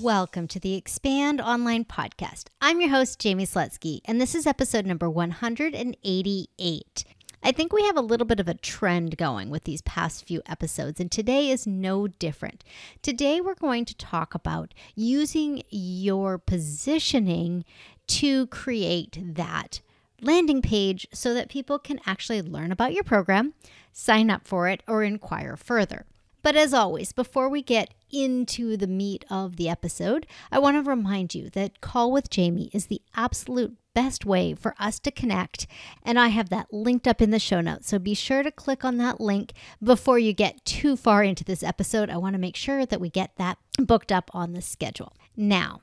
Welcome to the Expand Online Podcast. I'm your host, Jaime Slutzky, and this is episode number 188. I think we have a little bit of a trend going with these past few episodes, and today is no different. Today, we're going to talk about using your positioning to create that landing page so that people can actually learn about your program, sign up for it, or inquire further. But as always, before we get into the meat of the episode, I want to remind you that Call with Jaime is the absolute best way for us to connect. And I have that linked up in the show notes. So be sure to click on that link before you get too far into this episode. I want to make sure that we get that booked up on the schedule. Now,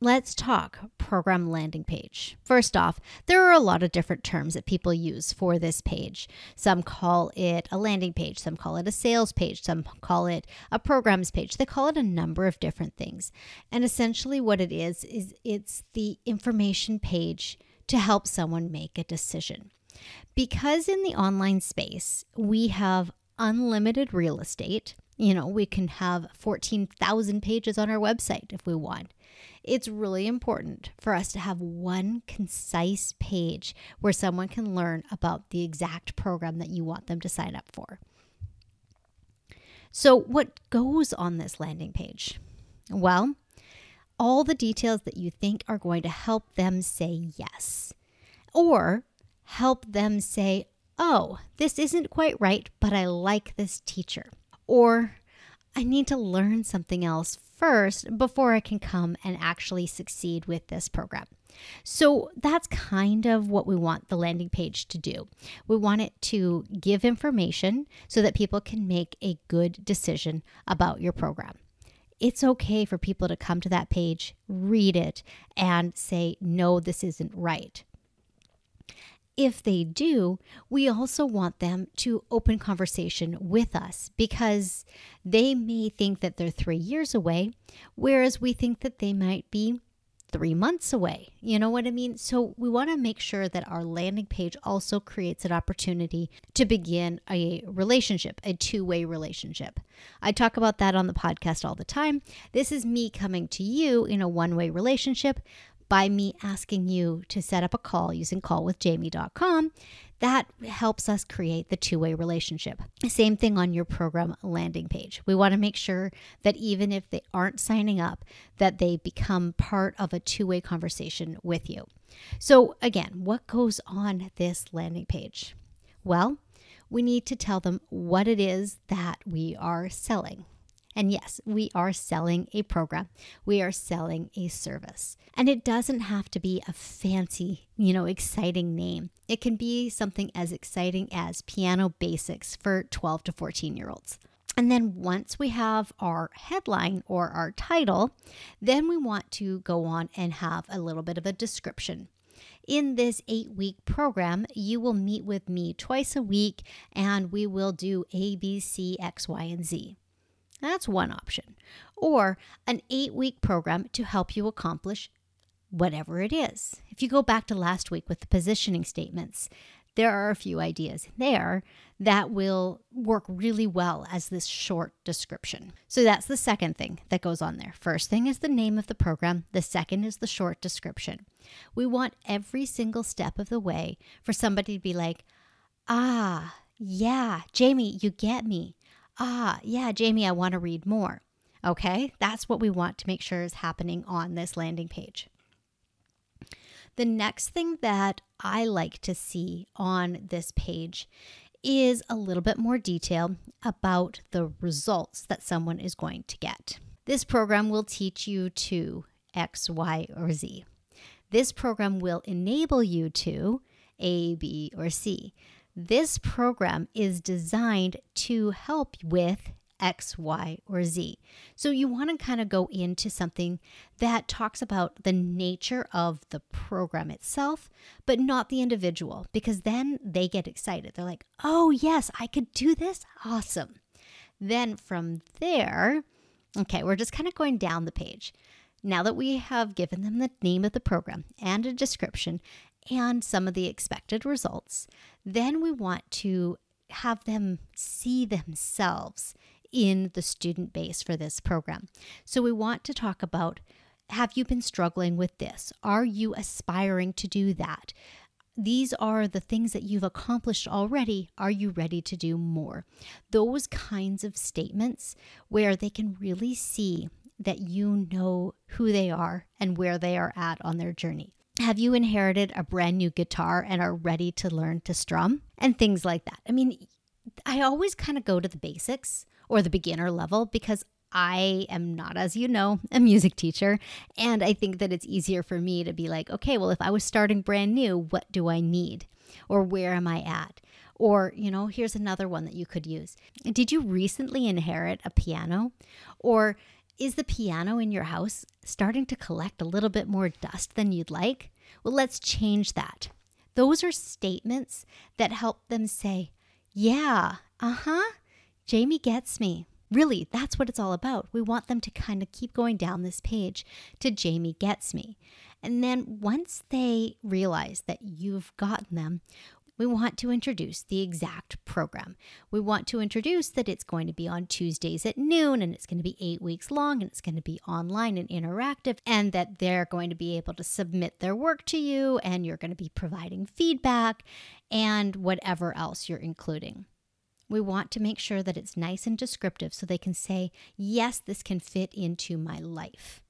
Let's talk program landing page. First off, there are a lot of different terms that people use for this page. Some call it a landing page, some call it a sales page, some call it a programs page. They call it a number of different things. And essentially, what it is, is it's the information page to help someone make a decision. Because in the online space, we have unlimited real estate. You know, we can have 14,000 pages on our website if we want. It's really important for us to have one concise page where someone can learn about the exact program that you want them to sign up for. So, what goes on this landing page? Well, all the details that you think are going to help them say yes, or help them say, oh, this isn't quite right, but I like this teacher. Or I need to learn something else first before I can come and actually succeed with this program. So that's kind of what we want the landing page to do. We want it to give information so that people can make a good decision about your program. It's okay for people to come to that page, read it, and say, no, this isn't right if they do, we also want them to open conversation with us because they may think that they're three years away, whereas we think that they might be three months away. You know what I mean? So we want to make sure that our landing page also creates an opportunity to begin a relationship, a two way relationship. I talk about that on the podcast all the time. This is me coming to you in a one way relationship by me asking you to set up a call using callwithjaime.com. That helps us create the two way relationship. Same thing on your program landing page. We want to make sure that even if they aren't signing up, that they become part of a two way conversation with you. So, again, what goes on this landing page? Well, we need to tell them what it is that we are selling. And yes, we are selling a program, we are selling a service. And it doesn't have to be a fancy, you know, exciting name. It can be something as exciting as piano basics for 12 to 14 year olds. And then once we have our headline or our title, then we want to go on and have a little bit of a description. In this eight week program, you will meet with me twice a week and we will do A, B, C, X, Y, and Z. That's one option. Or an eight week program to help you accomplish whatever it is. If you go back to last week with the positioning statements, there are a few ideas there that will work really well as this short description. So that's the second thing that goes on there. First thing is the name of the program, the second is the short description. We want every single step of the way for somebody to be like, ah, yeah, Jaime, you get me ah, yeah, Jaime, I want to read more. Okay, that's what we want to make sure is happening on this landing page. The next thing that I like to see on this page is a little bit more detail about the results that someone is going to get. This program will teach you to X, Y, or Z. This program will enable you to A, B, or C. This program is designed to help with X, Y, or Z. So you want to kind of go into something that talks about the nature of the program itself, but not the individual, because then they get excited. They're like, oh, yes, I could do this. Awesome. Then from there, okay, we're just kind of going down the page. Now that we have given them the name of the program and a description and some of the expected results, then we want to have them see themselves in the student base for this program. So we want to talk about have you been struggling with this? Are you aspiring to do that? These are the things that you've accomplished already. Are you ready to do more? Those kinds of statements where they can really see that you know who they are and where they are at on their journey. Have you inherited a brand new guitar and are ready to learn to strum? And things like that. I mean, I always kind of go to the basics or the beginner level because I am not, as you know, a music teacher. And I think that it's easier for me to be like, okay, well, if I was starting brand new, what do I need? Or where am I at? Or, you know, here's another one that you could use. Did you recently inherit a piano? Or is the piano in your house starting to collect a little bit more dust than you'd like? Well, let's change that. Those are statements that help them say, Yeah, uh huh, Jaime gets me. Really, that's what it's all about. We want them to kind of keep going down this page to Jaime gets me. And then once they realize that you've gotten them, we want to introduce the exact program. We want to introduce that it's going to be on Tuesdays at noon and it's going to be eight weeks long and it's going to be online and interactive, and that they're going to be able to submit their work to you and you're going to be providing feedback and whatever else you're including. We want to make sure that it's nice and descriptive so they can say, yes, this can fit into my life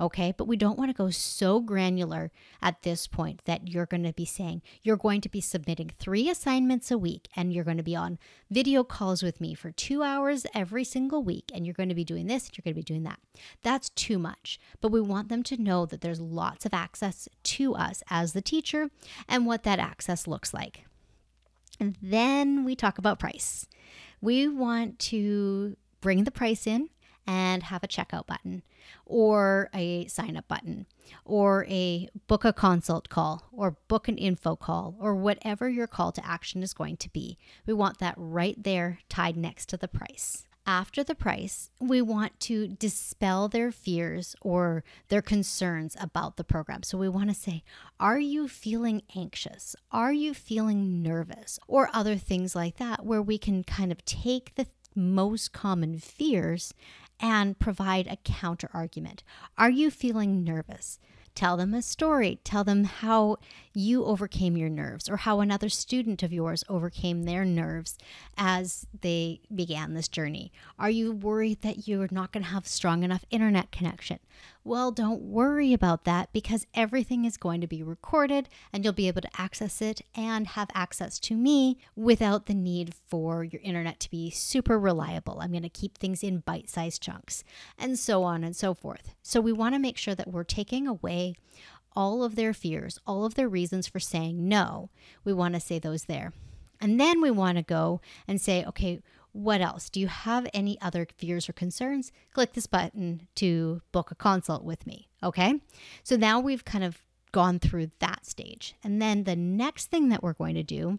okay? But we don't want to go so granular at this point that you're going to be saying you're going to be submitting three assignments a week and you're going to be on video calls with me for two hours every single week and you're going to be doing this and you're going to be doing that. That's too much. But we want them to know that there's lots of access to us as the teacher and what that access looks like. And then we talk about price. We want to bring the price in and have a checkout button or a sign up button or a book a consult call or book an info call or whatever your call to action is going to be. We want that right there tied next to the price. After the price, we want to dispel their fears or their concerns about the program. So we want to say, Are you feeling anxious? Are you feeling nervous? Or other things like that, where we can kind of take the most common fears and provide a counter argument. Are you feeling nervous? Tell them a story. Tell them how you overcame your nerves or how another student of yours overcame their nerves as they began this journey. Are you worried that you're not going to have strong enough internet connection? Well, don't worry about that because everything is going to be recorded and you'll be able to access it and have access to me without the need for your internet to be super reliable. I'm going to keep things in bite sized chunks and so on and so forth. So, we want to make sure that we're taking away all of their fears, all of their reasons for saying no. We want to say those there. And then we want to go and say, okay, what else? Do you have any other fears or concerns? Click this button to book a consult with me. Okay. So now we've kind of gone through that stage. And then the next thing that we're going to do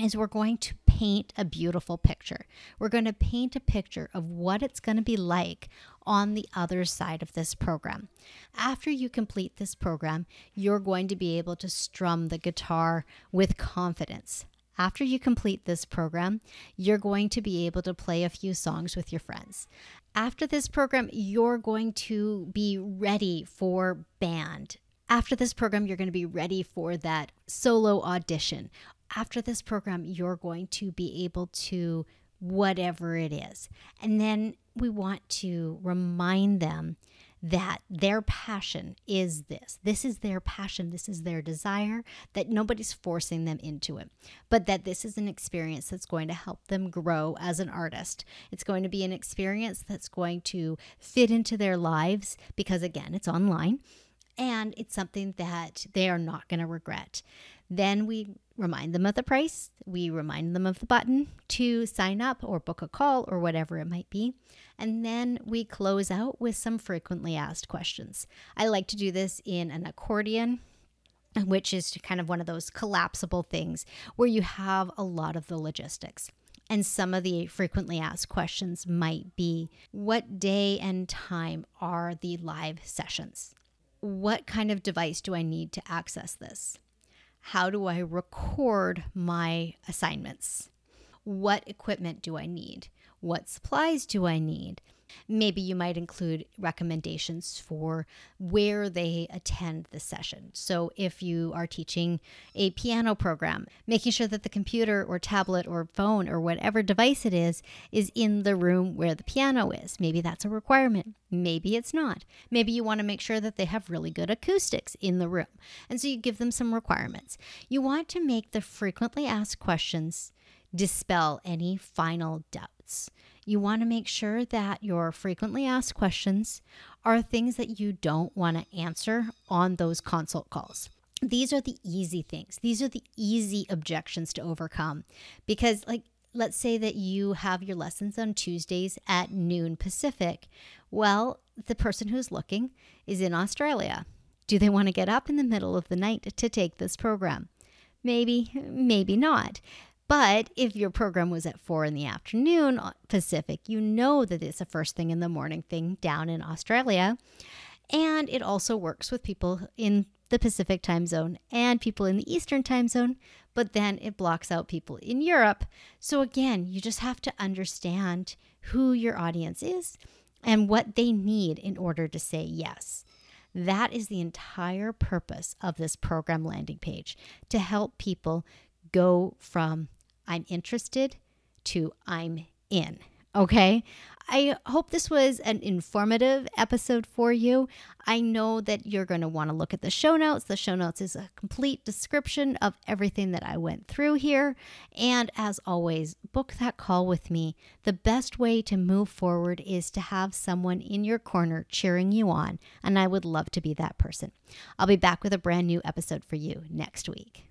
is we're going to paint a beautiful picture. We're going to paint a picture of what it's going to be like on the other side of this program. After you complete this program, you're going to be able to strum the guitar with confidence. After you complete this program, you're going to be able to play a few songs with your friends. After this program, you're going to be ready for band. After this program, you're going to be ready for that solo audition. After this program, you're going to be able to whatever it is. And then we want to remind them that their passion is this. This is their passion. This is their desire, that nobody's forcing them into it, but that this is an experience that's going to help them grow as an artist. It's going to be an experience that's going to fit into their lives because, again, it's online and it's something that they are not going to regret. Then we remind them of the price, we remind them of the button to sign up or book a call or whatever it might be. And then we close out with some frequently asked questions. I like to do this in an accordion which is kind of one of those collapsible things where you have a lot of the logistics. And some of the frequently asked questions might be What day and time are the live sessions? What kind of device do I need to access this? How do I record my assignments? What equipment do I need? What supplies do I need? Maybe you might include recommendations for where they attend the session. So, if you are teaching a piano program, making sure that the computer or tablet or phone or whatever device it is is in the room where the piano is. Maybe that's a requirement. Maybe it's not. Maybe you want to make sure that they have really good acoustics in the room. And so you give them some requirements. You want to make the frequently asked questions dispel any final doubts. You want to make sure that your frequently asked questions are things that you don't want to answer on those consult calls. These are the easy things. These are the easy objections to overcome because, like, let's say that you have your lessons on Tuesdays at noon Pacific. Well, the person who's looking is in Australia. Do they want to get up in the middle of the night to take this program? Maybe, maybe not. But if your program was at four in the afternoon uh, Pacific, you know that it's a first thing in the morning thing down in Australia. And it also works with people in the Pacific time zone and people in the Eastern time zone, but then it blocks out people in Europe. So again, you just have to understand who your audience is and what they need in order to say yes. That is the entire purpose of this program landing page to help people go from I'm interested to I'm in. Okay. I hope this was an informative episode for you. I know that you're going to want to look at the show notes. The show notes is a complete description of everything that I went through here. And as always, book that call with me. The best way to move forward is to have someone in your corner cheering you on. And I would love to be that person. I'll be back with a brand new episode for you next week.